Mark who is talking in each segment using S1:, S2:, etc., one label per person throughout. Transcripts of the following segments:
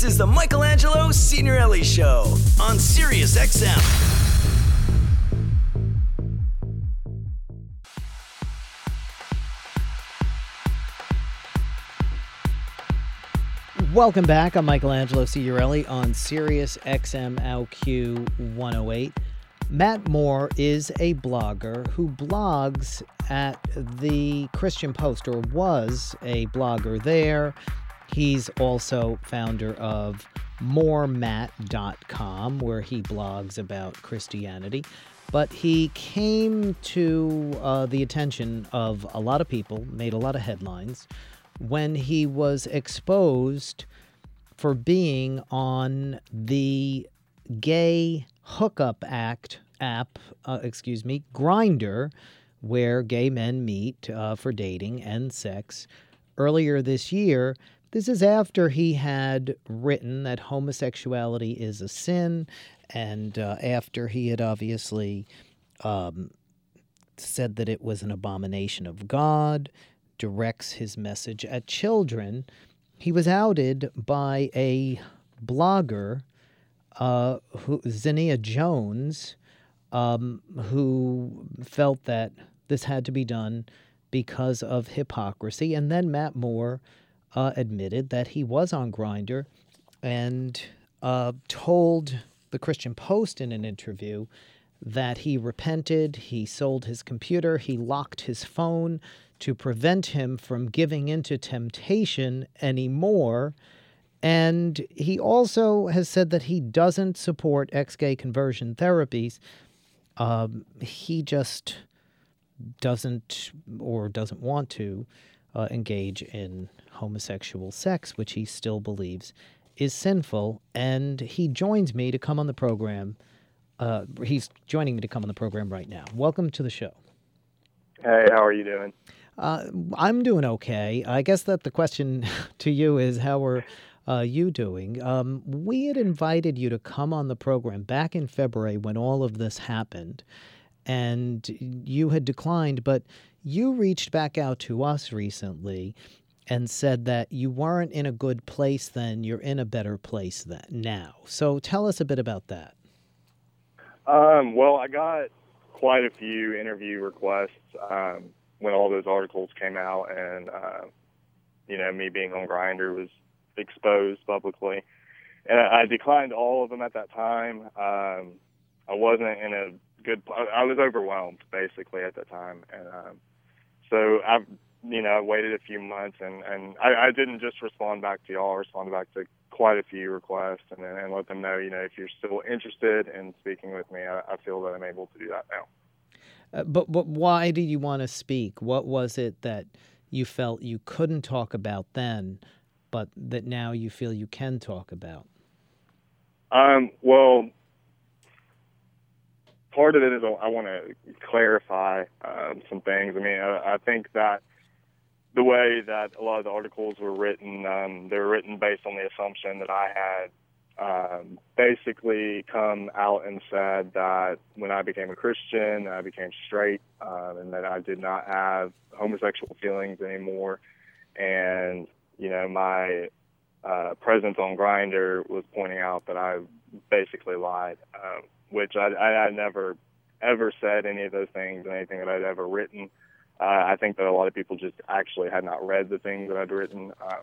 S1: This is the Michelangelo Signorile Show on Sirius XM.
S2: Welcome back. I'm Michelangelo Signorile on Sirius XM OutQ 108. Matt Moore is a blogger who blogs at the Christian Post or was a blogger there. He's also founder of moorematt.com, where he blogs about Christianity. But he came to uh, the attention of a lot of people, made a lot of headlines when he was exposed for being on the gay hookup act app, uh, excuse me, Grindr, where gay men meet uh, for dating and sex. Earlier this year, this is after he had written that homosexuality is a sin, and uh, after he had obviously um, said that it was an abomination of God directs his message at children, he was outed by a blogger, uh, who, Zinnia Jones, um, who felt that this had to be done because of hypocrisy. And then Matt Moore uh, admitted that he was on Grindr and uh, told the Christian Post in an interview that he repented, he sold his computer, he locked his phone to prevent him from giving into temptation anymore. And he also has said that he doesn't support ex gay conversion therapies. Um, he just doesn't or doesn't want to uh, engage in homosexual sex, which he still believes is sinful. And he joins me to come on the program. Uh, he's joining me to come on the program right now. Welcome to the show.
S3: Hey, how are you doing?
S2: Uh, I'm doing okay. I guess that the question to you is how are uh, you doing? Um, we had invited you to come on the program back in February when all of this happened, and you had declined, but you reached back out to us recently and said that you weren't in a good place then, you're in a better place then, now. So tell us a bit about that.
S3: Um, well, I got quite a few interview requests um, when all those articles came out, and uh, you know, me being on Grindr was exposed publicly, and I declined all of them at that time. Um, I wasn't in a good. I was overwhelmed basically at the time, and um, so I've you know I waited a few months, and and I, I didn't just respond back to y'all. I responded back to quite a few requests, and and let them know you know if you're still interested in speaking with me, I, I feel that I'm able to do that now.
S2: Uh, but but why did you want to speak? What was it that you felt you couldn't talk about then, but that now you feel you can talk about?
S3: Um, well, part of it is I want to clarify um, some things. I mean, I, I, think that the way that a lot of the articles were written, um, they were written based on the assumption that I had um, basically come out and said that when I became a Christian, I became straight, um, and that I did not have homosexual feelings anymore. And you know, my uh, presence on Grindr was pointing out that I basically lied, um, which I, I, I never ever said any of those things in anything that I'd ever written. Uh, I think that a lot of people just actually had not read the things that I'd written. Uh,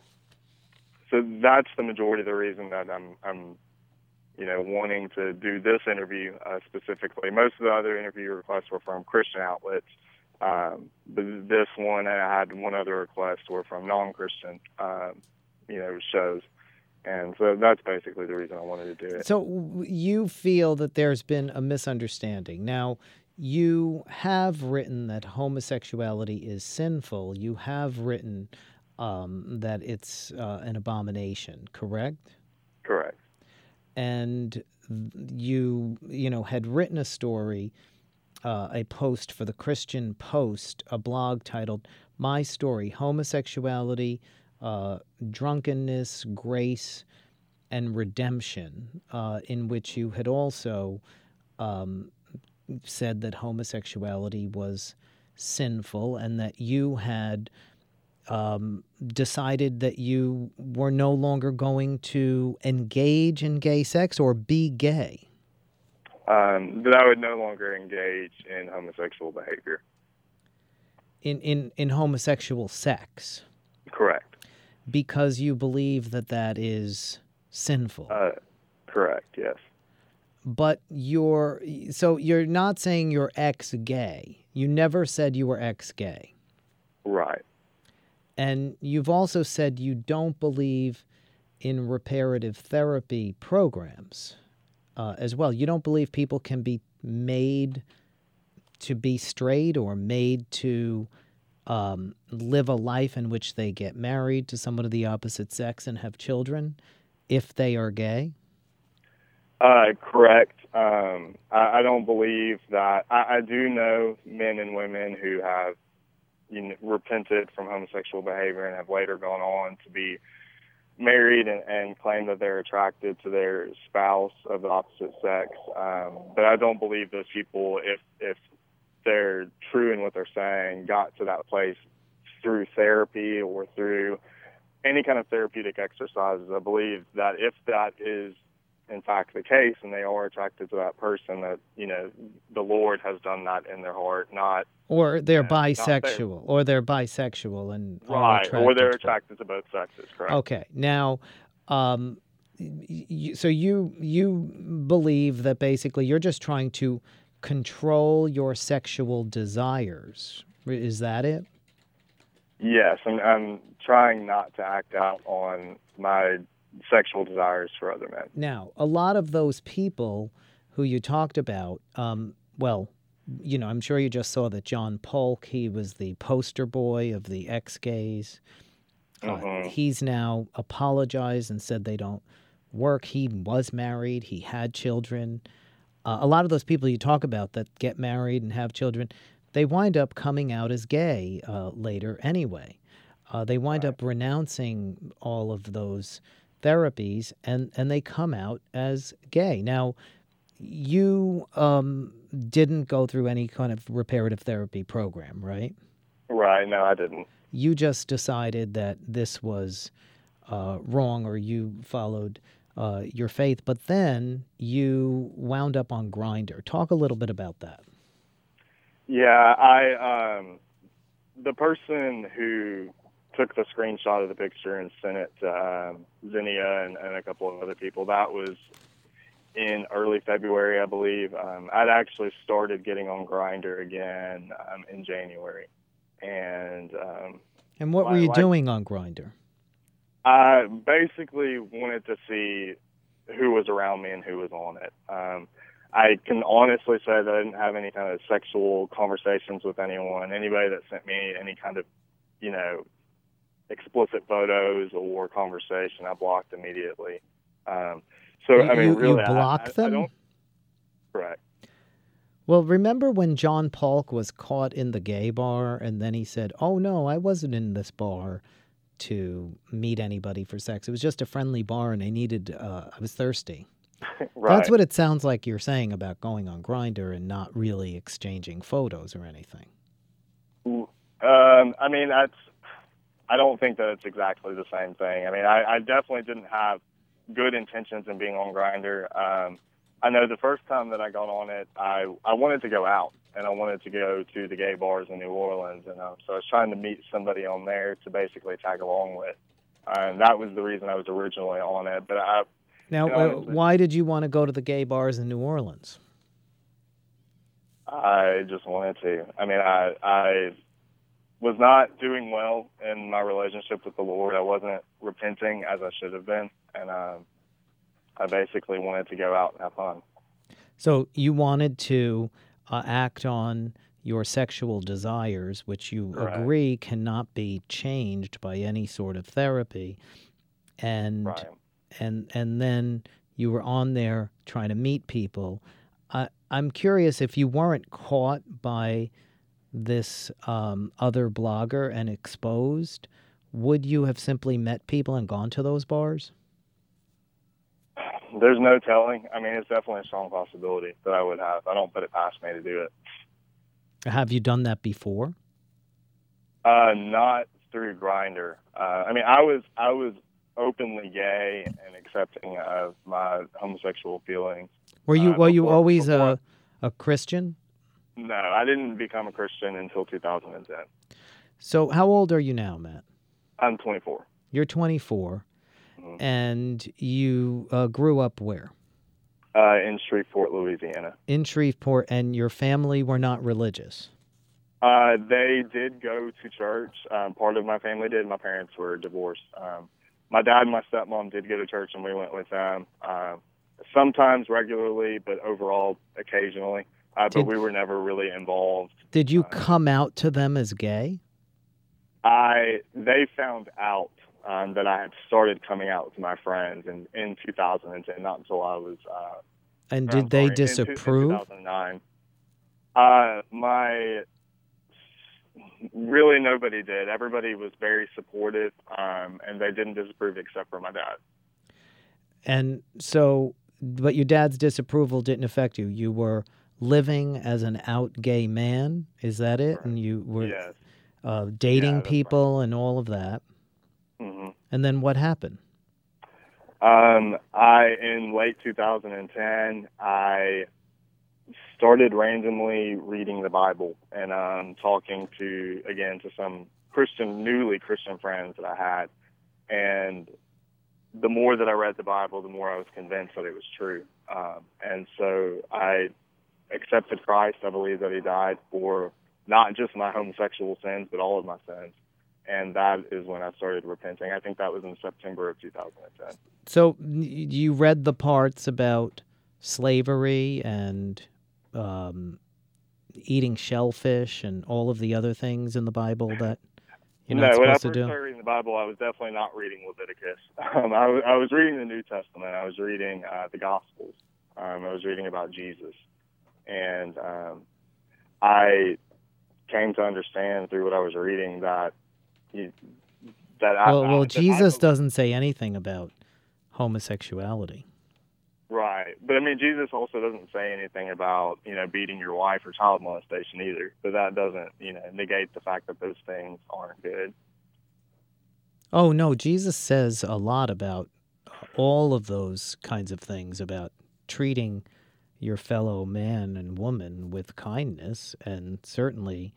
S3: so that's the majority of the reason that I'm I'm you know wanting to do this interview uh, specifically. Most of the other interview requests were from Christian outlets. Um, but this one, I had one other request were from non-Christian, um, you know, shows, and so that's basically the reason I wanted to do it.
S2: So you feel that there's been a misunderstanding. Now, you have written that homosexuality is sinful. You have written um, that it's uh, an abomination, correct?
S3: Correct.
S2: And you, you know, had written a story, uh, a post for the Christian Post, a blog titled "My Story: Homosexuality, uh, Drunkenness, Grace, and Redemption," uh, in which you had also um, said that homosexuality was sinful and that you had um, decided that you were no longer going to engage in gay sex or be gay?
S3: Um, that I would no longer engage in homosexual behavior.
S2: In, in, in homosexual sex?
S3: Correct.
S2: Because you believe that that is sinful?
S3: Uh, correct, yes.
S2: But you're, so you're not saying you're ex gay. You never said you were ex gay.
S3: Right.
S2: And you've also said you don't believe in reparative therapy programs uh, as well. You don't believe people can be made to be straight or made to um, live a life in which they get married to someone of the opposite sex and have children if they are gay?
S3: Uh, correct. Um, I, I don't believe that. I, I do know men and women who have you know, repented from homosexual behavior and have later gone on to be married and, and claim that they're attracted to their spouse of the opposite sex. Um, but I don't believe those people, if if they're true in what they're saying, got to that place through therapy or through any kind of therapeutic exercises. I believe that if that is in fact the case and they are attracted to that person that you know the lord has done that in their heart not
S2: or they're uh, bisexual or they're bisexual and
S3: right or they're attracted to both sexes correct.
S2: Okay now um, so you you believe that basically you're just trying to control your sexual desires. Is that it?
S3: Yes I'm trying not to act out on my sexual desires for other men.
S2: Now, a lot of those people who you talked about, um, well, you know, I'm sure you just saw that John Paulk, he was the poster boy of the ex gays. Uh, mm-hmm. He's now apologized and said they don't work. He was married, he had children. Uh, a lot of those people you talk about that get married and have children, they wind up coming out as gay uh, later anyway. Uh, they wind right. up renouncing all of those therapies and, and they come out as gay. Now, you um, didn't go through any kind of reparative therapy program, right?
S3: Right. No, I didn't.
S2: You just decided that this was uh, wrong or you followed uh, your faith, but then you wound up on Grindr. Talk a little bit about that.
S3: Yeah, I um, the person who took the screenshot of the picture and sent it to um, Zinnia and, and a couple of other people. That was in early February, I believe. Um, I'd actually started getting on Grindr again um, in January, and um,
S2: and what were you doing on Grindr?
S3: I basically wanted to see who was around me and who was on it. Um, I can honestly say that I didn't have any kind of sexual conversations with anyone. Anybody that sent me any kind of, you know, explicit photos or conversation, I blocked immediately. Um, so
S2: you,
S3: I mean,
S2: you,
S3: really,
S2: you blocked
S3: I,
S2: them.
S3: I don't, correct.
S2: Well, remember when John Paulk was caught in the gay bar and then he said, "Oh no, I wasn't in this bar to meet anybody for sex. It was just a friendly bar and I needed uh, I was thirsty."
S3: right.
S2: That's what it sounds like you're saying about going on Grindr and not really exchanging photos or anything.
S3: Um, I mean, that's I don't think that it's exactly the same thing. I mean, I, I definitely didn't have good intentions in being on Grindr. Um, I know the first time that I got on it, I I wanted to go out and I wanted to go to the gay bars in New Orleans, and um, so I was trying to meet somebody on there to basically tag along with, and that was the reason I was originally on it. But I
S2: now,
S3: you know,
S2: uh, why did you want to go to the gay bars in New Orleans?
S3: I just wanted to. I mean, I I was not doing well in my relationship with the Lord. I wasn't repenting as I should have been, and um, I basically wanted to go out and have fun.
S2: So you wanted to uh, act on your sexual desires, which you
S3: right.
S2: agree cannot be changed by any sort of therapy, and
S3: right.
S2: and and then you were on there trying to meet people. I, I'm curious if you weren't caught by this um, other blogger and exposed, would you have simply met people and gone to those bars?
S3: There's no telling. I mean, it's definitely a strong possibility that I would have. I don't put it past me to do it.
S2: Have you done that before?
S3: Uh, not through Grindr. Uh, I mean, I was I was openly gay and accepting of my homosexual feelings.
S2: Were you
S3: Uh,
S2: were you always
S3: before-
S2: a a Christian?
S3: No, I didn't become a Christian until 2010.
S2: So how old are you now, Matt?
S3: I'm 24.
S2: You're 24,
S3: Mhm.
S2: and you uh, grew up where?
S3: Uh, in Shreveport, Louisiana.
S2: In Shreveport, and your family were not religious.
S3: Uh, they did go to church. Um, part of my family did. My parents were divorced. Um, my dad and my stepmom did go to church, and we went with them. Um, sometimes regularly, but overall occasionally. Uh, but
S2: Did-
S3: we were never really involved.
S2: Did you
S3: Uh,
S2: come out to them as gay?
S3: I they found out um, that I had started coming out to my friends in in 2010, not until I was. Uh,
S2: And did
S3: I'm
S2: they
S3: sorry, in in
S2: disapprove?
S3: 2009. Uh, my really nobody did. Everybody was very supportive, um, and they didn't disapprove except for my dad.
S2: And so, but your dad's disapproval didn't affect you. You were living as an out gay man. Is that it?
S3: Correct.
S2: And you were
S3: yes.
S2: uh, dating
S3: right.
S2: people and all of that.
S3: hmm
S2: And then what happened?
S3: Um, I in late 2010, I started randomly reading the Bible and um, talking to again to some Christian, newly Christian friends that I had, and the more that I read the Bible, the more I was convinced that it was true. Um, and so I accepted Christ. I believe that He died for not just my homosexual sins, but all of my sins. And that is when I started repenting. I think that was in September of 2010.
S2: So you read the parts about slavery and um, eating shellfish and all of the other things in the Bible that you're not
S3: no, when I
S2: supposed to
S3: first
S2: do.
S3: started reading the Bible, I was definitely not reading Leviticus. Um, I, was, was reading the New Testament. I was reading uh, the Gospels. Um, I was reading about Jesus, and um, I came to understand through what I was reading that he, that
S2: Well,
S3: I,
S2: well,
S3: I
S2: Jesus
S3: believe-
S2: doesn't say anything about homosexuality.
S3: Right, but I mean, Jesus also doesn't say anything about you know beating your wife or child molestation either. But that doesn't you know negate the fact that those things aren't good.
S2: Oh no, Jesus says a lot about all of those kinds of things about treating your fellow man and woman with kindness, and certainly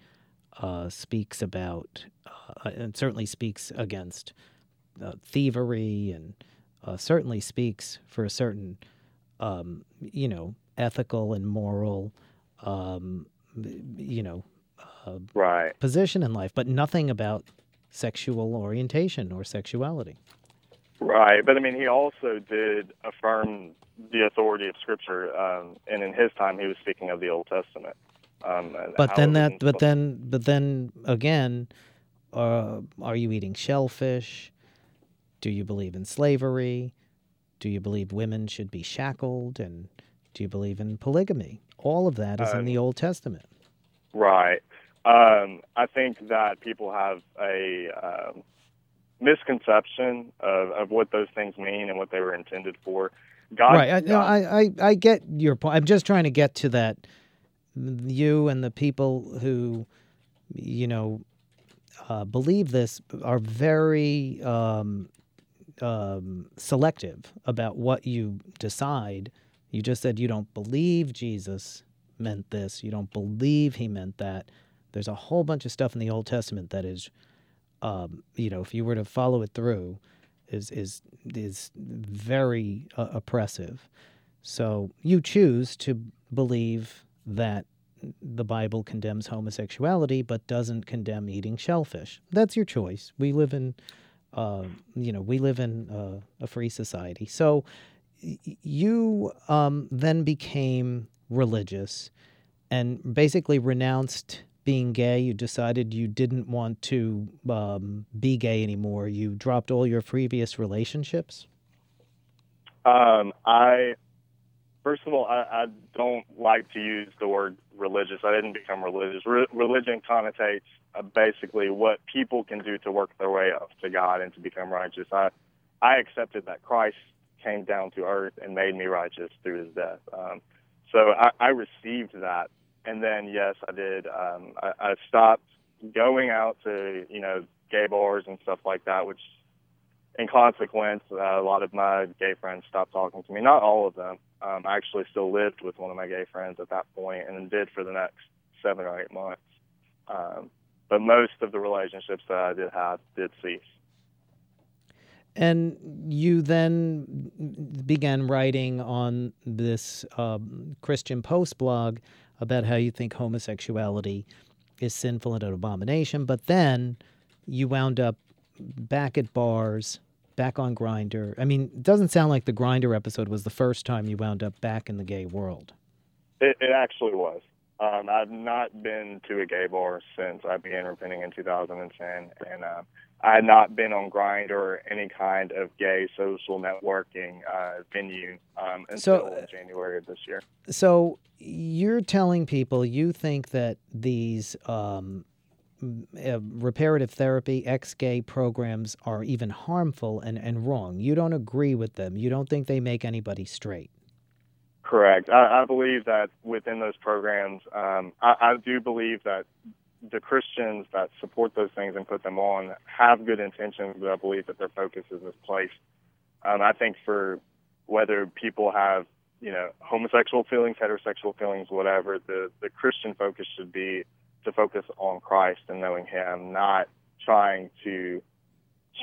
S2: uh, speaks about uh, and certainly speaks against uh, thievery, and uh, certainly speaks for a certain um, you know ethical and moral um, you know uh,
S3: Right.
S2: position in life, but nothing about sexual orientation or sexuality.
S3: Right, but I mean, he also did affirm the authority of Scripture, um, and in his time, he was speaking of the Old Testament. Um,
S2: But then that, but then, but then again, uh, are you eating shellfish? Do you believe in slavery? Do you believe women should be shackled? And do you believe in polygamy? All of that is in
S3: Um,
S2: the Old Testament.
S3: right. Um, I think that people have a um, misconception of, of what those things mean and what they were intended for. God,
S2: right. I, no, I, I, I get your point. I'm just trying to get to that. You and the people who, you know, uh, believe this are very um, um, selective about what you decide. You just said you don't believe Jesus meant this. You don't believe he meant that. There's a whole bunch of stuff in the Old Testament that is, um, you know, if you were to follow it through, is is is very uh, oppressive. So you choose to believe that the Bible condemns homosexuality, but doesn't condemn eating shellfish. That's your choice. We live in, uh, you know, we live in uh, a free society. So you um, then became religious and basically renounced being gay. You decided you didn't want to um, be gay anymore. You dropped all your previous relationships.
S3: Um, I first of all, I, I don't like to use the word religious. I didn't become religious. Re- religion connotates uh, basically what people can do to work their way up to God and to become righteous. I I accepted that Christ came down to earth and made me righteous through His death. Um, so I, I received that, and then yes, I did. Um, I, I stopped going out to you know gay bars and stuff like that, which in consequence, uh, a lot of my gay friends stopped talking to me. Not all of them. Um, I actually still lived with one of my gay friends at that point and did for the next seven or eight months. Um, but most of the relationships that I did have did cease.
S2: And you then began writing on this um, Christian Post blog about how you think homosexuality is sinful and an abomination, but then you wound up back at bars, back on Grindr. I mean, it doesn't sound like the Grindr episode was the first time you wound up back in the gay world.
S3: It, it actually was. Um, I've not been to a gay bar since I began repenting in 2010, and uh, I had not been on Grindr or any kind of gay social networking uh, venue um, until
S2: So-
S3: January of this year.
S2: So you're telling people you think that these um, uh, reparative therapy, ex gay programs are even harmful and, and wrong. You don't agree with them. You don't think they make anybody straight.
S3: Correct. I, I believe that within those programs, um, I, I do believe that the Christians that support those things and put them on have good intentions, but I believe that their focus is misplaced. Um, I think for whether people have, you know, homosexual feelings, heterosexual feelings, whatever, the, the Christian focus should be to focus on Christ and knowing Him, not trying to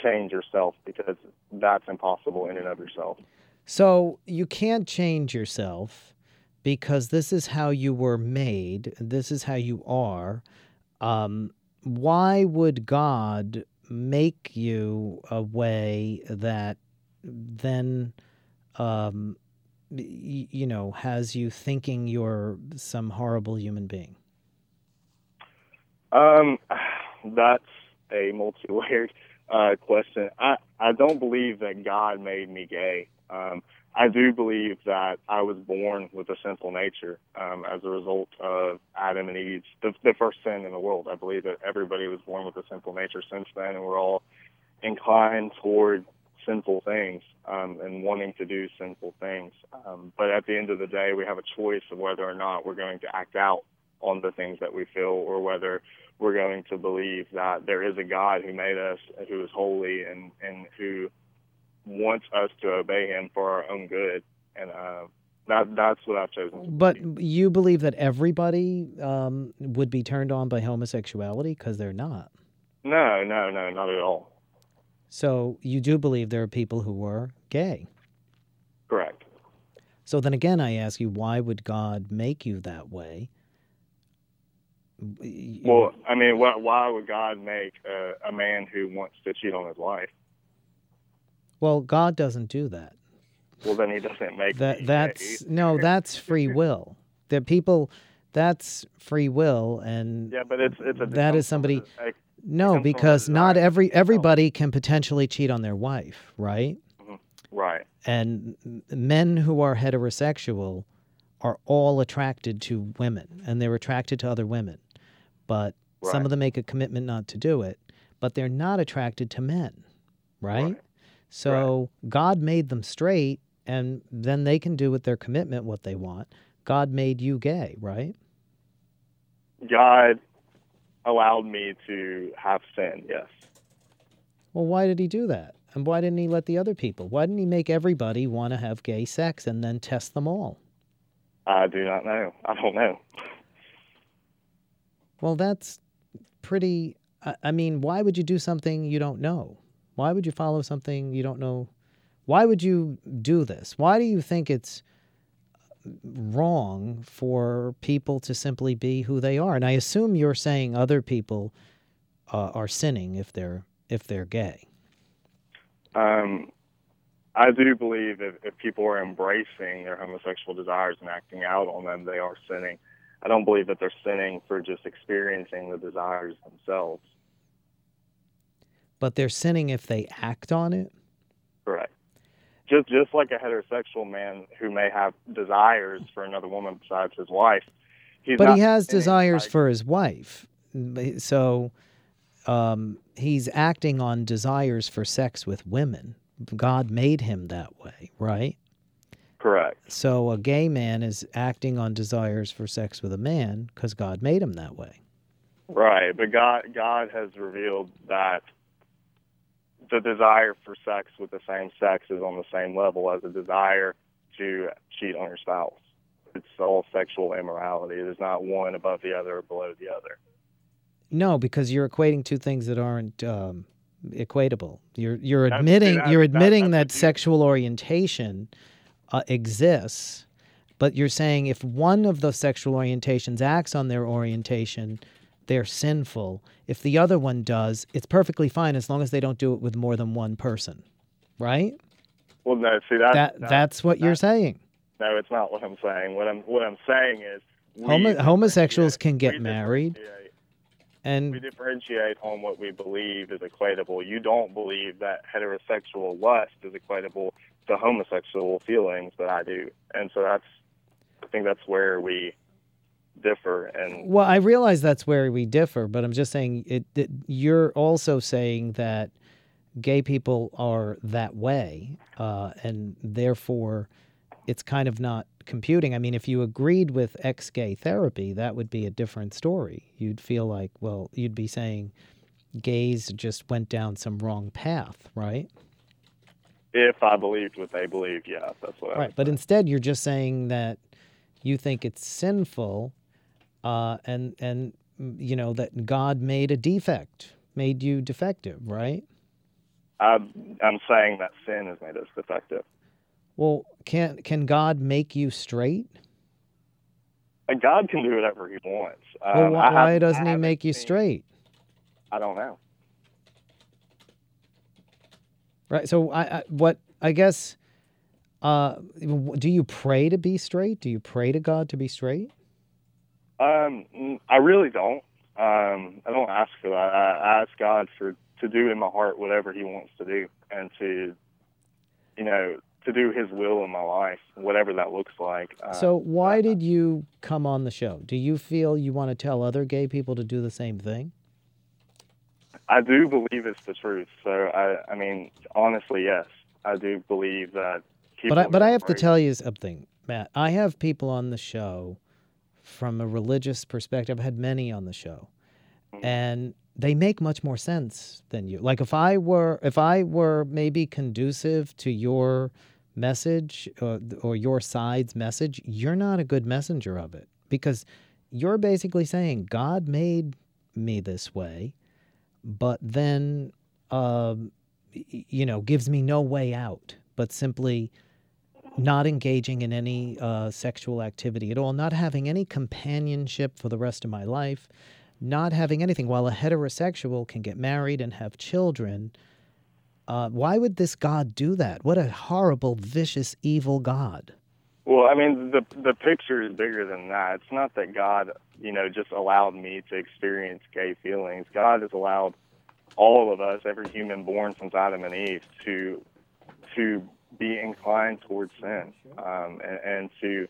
S3: change yourself because that's impossible in and of yourself.
S2: So you can't change yourself because this is how you were made, this is how you are. Um, why would God make you a way that then, um, y- you know, has you thinking you're some horrible human being?
S3: Um, that's a multi-layered uh, question. I I don't believe that God made me gay. Um, I do believe that I was born with a sinful nature um, as a result of Adam and Eve, the, the first sin in the world. I believe that everybody was born with a sinful nature since then, and we're all inclined toward sinful things um, and wanting to do sinful things. Um, but at the end of the day, we have a choice of whether or not we're going to act out on the things that we feel, or whether we're going to believe that there is a God who made us, who is holy, and and who wants us to obey Him for our own good. And uh, that that's what I've chosen.
S2: But you believe that everybody um, would be turned on by homosexuality because they're not.
S3: no, no, no, not at all.
S2: So you do believe there are people who were gay.
S3: Correct.
S2: So then again, I ask you, why would God make you that way?
S3: Well, I mean, why, why would God make a, a man who wants to cheat on his wife?
S2: Well, God doesn't do that.
S3: Well, then He doesn't make
S2: That that's no, that's free will. That people, that's free will, and
S3: yeah, but it's it's a
S2: that is
S3: it comes from
S2: somebody-
S3: a-
S2: no,
S3: comes from a
S2: because not every everybody can potentially cheat on their wife, right? Mm-hmm.
S3: right.
S2: and men who are heterosexual are all attracted to women and they're attracted to other women but some of them make a commitment not to do it but they're not attracted to men right,
S3: Right.
S2: So god made them straight and then they can do with their commitment what they want god made you gay right
S3: God allowed me to have sin. Yes.
S2: well why did he do that and why didn't he let the other people why didn't he make everybody want to have gay sex and then test them all
S3: I do not know. I don't know.
S2: Well, that's pretty. I I mean, why would you do something you don't know? Why would you follow something you don't know? Why would you do this? Why do you think it's wrong for people to simply be who they are? And I assume you're saying other people uh, are sinning if they're if they're gay.
S3: Um, I do believe if, if people are embracing their homosexual desires and acting out on them, they are sinning. I don't believe that they're sinning for just experiencing the desires themselves.
S2: But they're sinning if they act on it.
S3: Correct. Just just like a heterosexual man who may have desires for another woman besides his wife, he's
S2: but he has desires for his wife so um, he's acting on desires for sex with women god made him that way right
S3: Correct.
S2: so a gay man is acting on desires for sex with a man because god made him that way
S3: Right, but God God has revealed that the desire for sex with the same sex is on the same level as the desire to cheat on your spouse. It's all sexual immorality. There's not one above the other or below the other.
S2: No, because you're equating two things that aren't um, equatable. You're you're
S3: That's-
S2: admitting
S3: that-
S2: you're admitting
S3: that's
S2: that sexual orientation uh, exists, but you're saying if one of those sexual orientations acts on their orientation, they're sinful. If the other one does, it's perfectly fine as long as they don't do it with more than one person, right?
S3: Well, no, see that,
S2: that
S3: that-
S2: that's what you're saying.
S3: No, it's not what I'm saying. What I'm what I'm saying is
S2: Homo- homosexuals can get married.
S3: And We differentiate on what we believe is equatable. You don't believe that heterosexual lust is equatable to homosexual feelings, but I do, and so that's I think that's where we differ. And
S2: Well, I realize that's where we differ, but I'm just saying it, it. You're also saying that gay people are that way, uh, and therefore, it's kind of not computing. I mean, if you agreed with ex-gay therapy, that would be a different story. You'd feel like, well, you'd be saying gays just went down some wrong path, right?
S3: if I believed what they believed, yes, that's what. I
S2: Right. But instead, you're just saying that you think it's sinful, uh, and and you know that God made a defect, made you defective, right?
S3: I'm, I'm saying that sin has made us defective.
S2: Well, can can God make you straight?
S3: And God can do whatever He wants.
S2: Well,
S3: Um,
S2: why, why doesn't He make you
S3: seen-
S2: straight?
S3: I don't know.
S2: Right. So I, I what I guess. Uh, do you pray to be straight? Do you pray to God to be straight?
S3: Um, I really don't. Um, I don't ask for that. I, I ask God for to do in my heart whatever He wants to do, and to, you know, to do His will in my life, whatever that looks like. Uh,
S2: So why did you come on the show? Do you feel you want to tell other gay people to do the same thing?
S3: I do believe it's the truth. So I, I mean, honestly, yes, I do believe that.
S2: But I, but I have to tell you something, Matt. I have people on the show from a religious perspective. I've had many on the show,
S3: Mhm.
S2: and they make much more sense than you. Like if I were if I were maybe conducive to your message or, or your side's message, you're not a good messenger of it because you're basically saying God made me this way, but then um, y- you know gives me no way out, but simply not engaging in any uh, sexual activity at all, not having any companionship for the rest of my life, not having anything. While a heterosexual can get married and have children, uh, why would this God do that? What a horrible, vicious, evil God.
S3: Well, I mean, the the picture is bigger than that. It's not that God, you know, just allowed me to experience gay feelings. God has allowed all of us, every human born since Adam and Eve, to to be inclined towards sin um, and, and to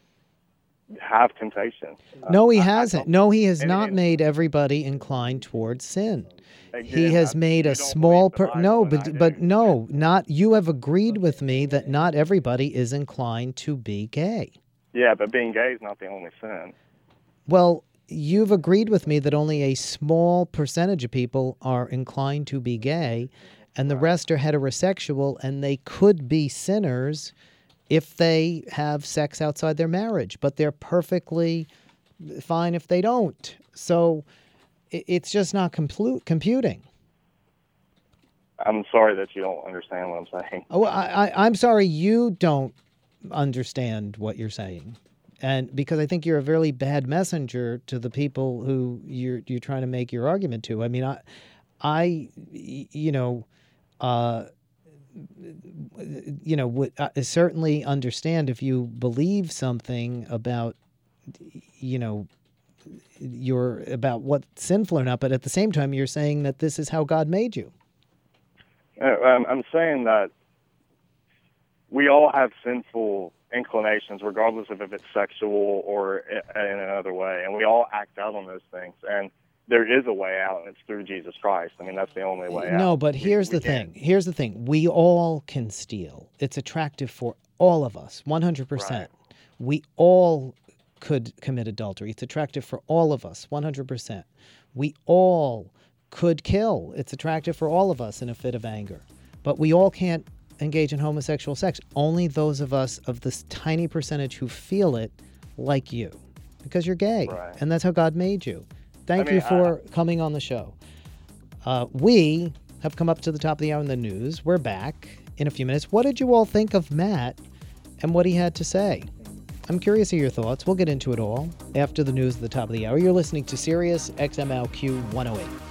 S3: have temptation. Uh,
S2: No, he
S3: I
S2: hasn't. No, he has
S3: and-
S2: not
S3: and-
S2: made everybody inclined towards sin. he has
S3: I-
S2: made a small per no
S3: Bible, and I
S2: but but no not you have agreed with me that not everybody is inclined to be gay
S3: Yeah, but being gay is not the only sin.
S2: well you've agreed with me that only a small percentage of people are inclined to be gay and the rest are heterosexual and they could be sinners if they have sex outside their marriage but they're perfectly fine if they don't so it's just not complu- computing
S3: I'm sorry that you don't understand what I'm saying.
S2: Oh, I, I, I'm sorry you don't understand what you're saying, and because I think you're a really bad messenger to the people who you're you're trying to make your argument to. I mean, I, I, you know, uh, you know, would certainly understand if you believe something about, you know. You're about what's sinful or not, but at the same time, you're saying that this is how God made you.
S3: Uh, I'm, I'm saying that we all have sinful inclinations, regardless of if it's sexual or in another way, and we all act out on those things. And there is a way out, and it's through Jesus Christ. I mean, that's the only way out.
S2: No, but here's
S3: we
S2: the thing. Here's the thing. We all can steal. It's attractive for all of us, 100%. We all could commit adultery. It's attractive for all of us, 100%. We all could kill. It's attractive for all of us in a fit of anger. but we all can't engage in homosexual sex. Only those of us of this tiny percentage who feel it, like you, because you're gay,
S3: Right.
S2: and that's how God made you. Thank
S3: I mean,
S2: you for coming on the show. Uh, we have come up to the top of the hour in the news. We're back in a few minutes. What did you all think of Matt and what he had to say? I'm curious of your thoughts. We'll get into it all after the news at the top of the hour. You're listening to Sirius XM OutQ 108.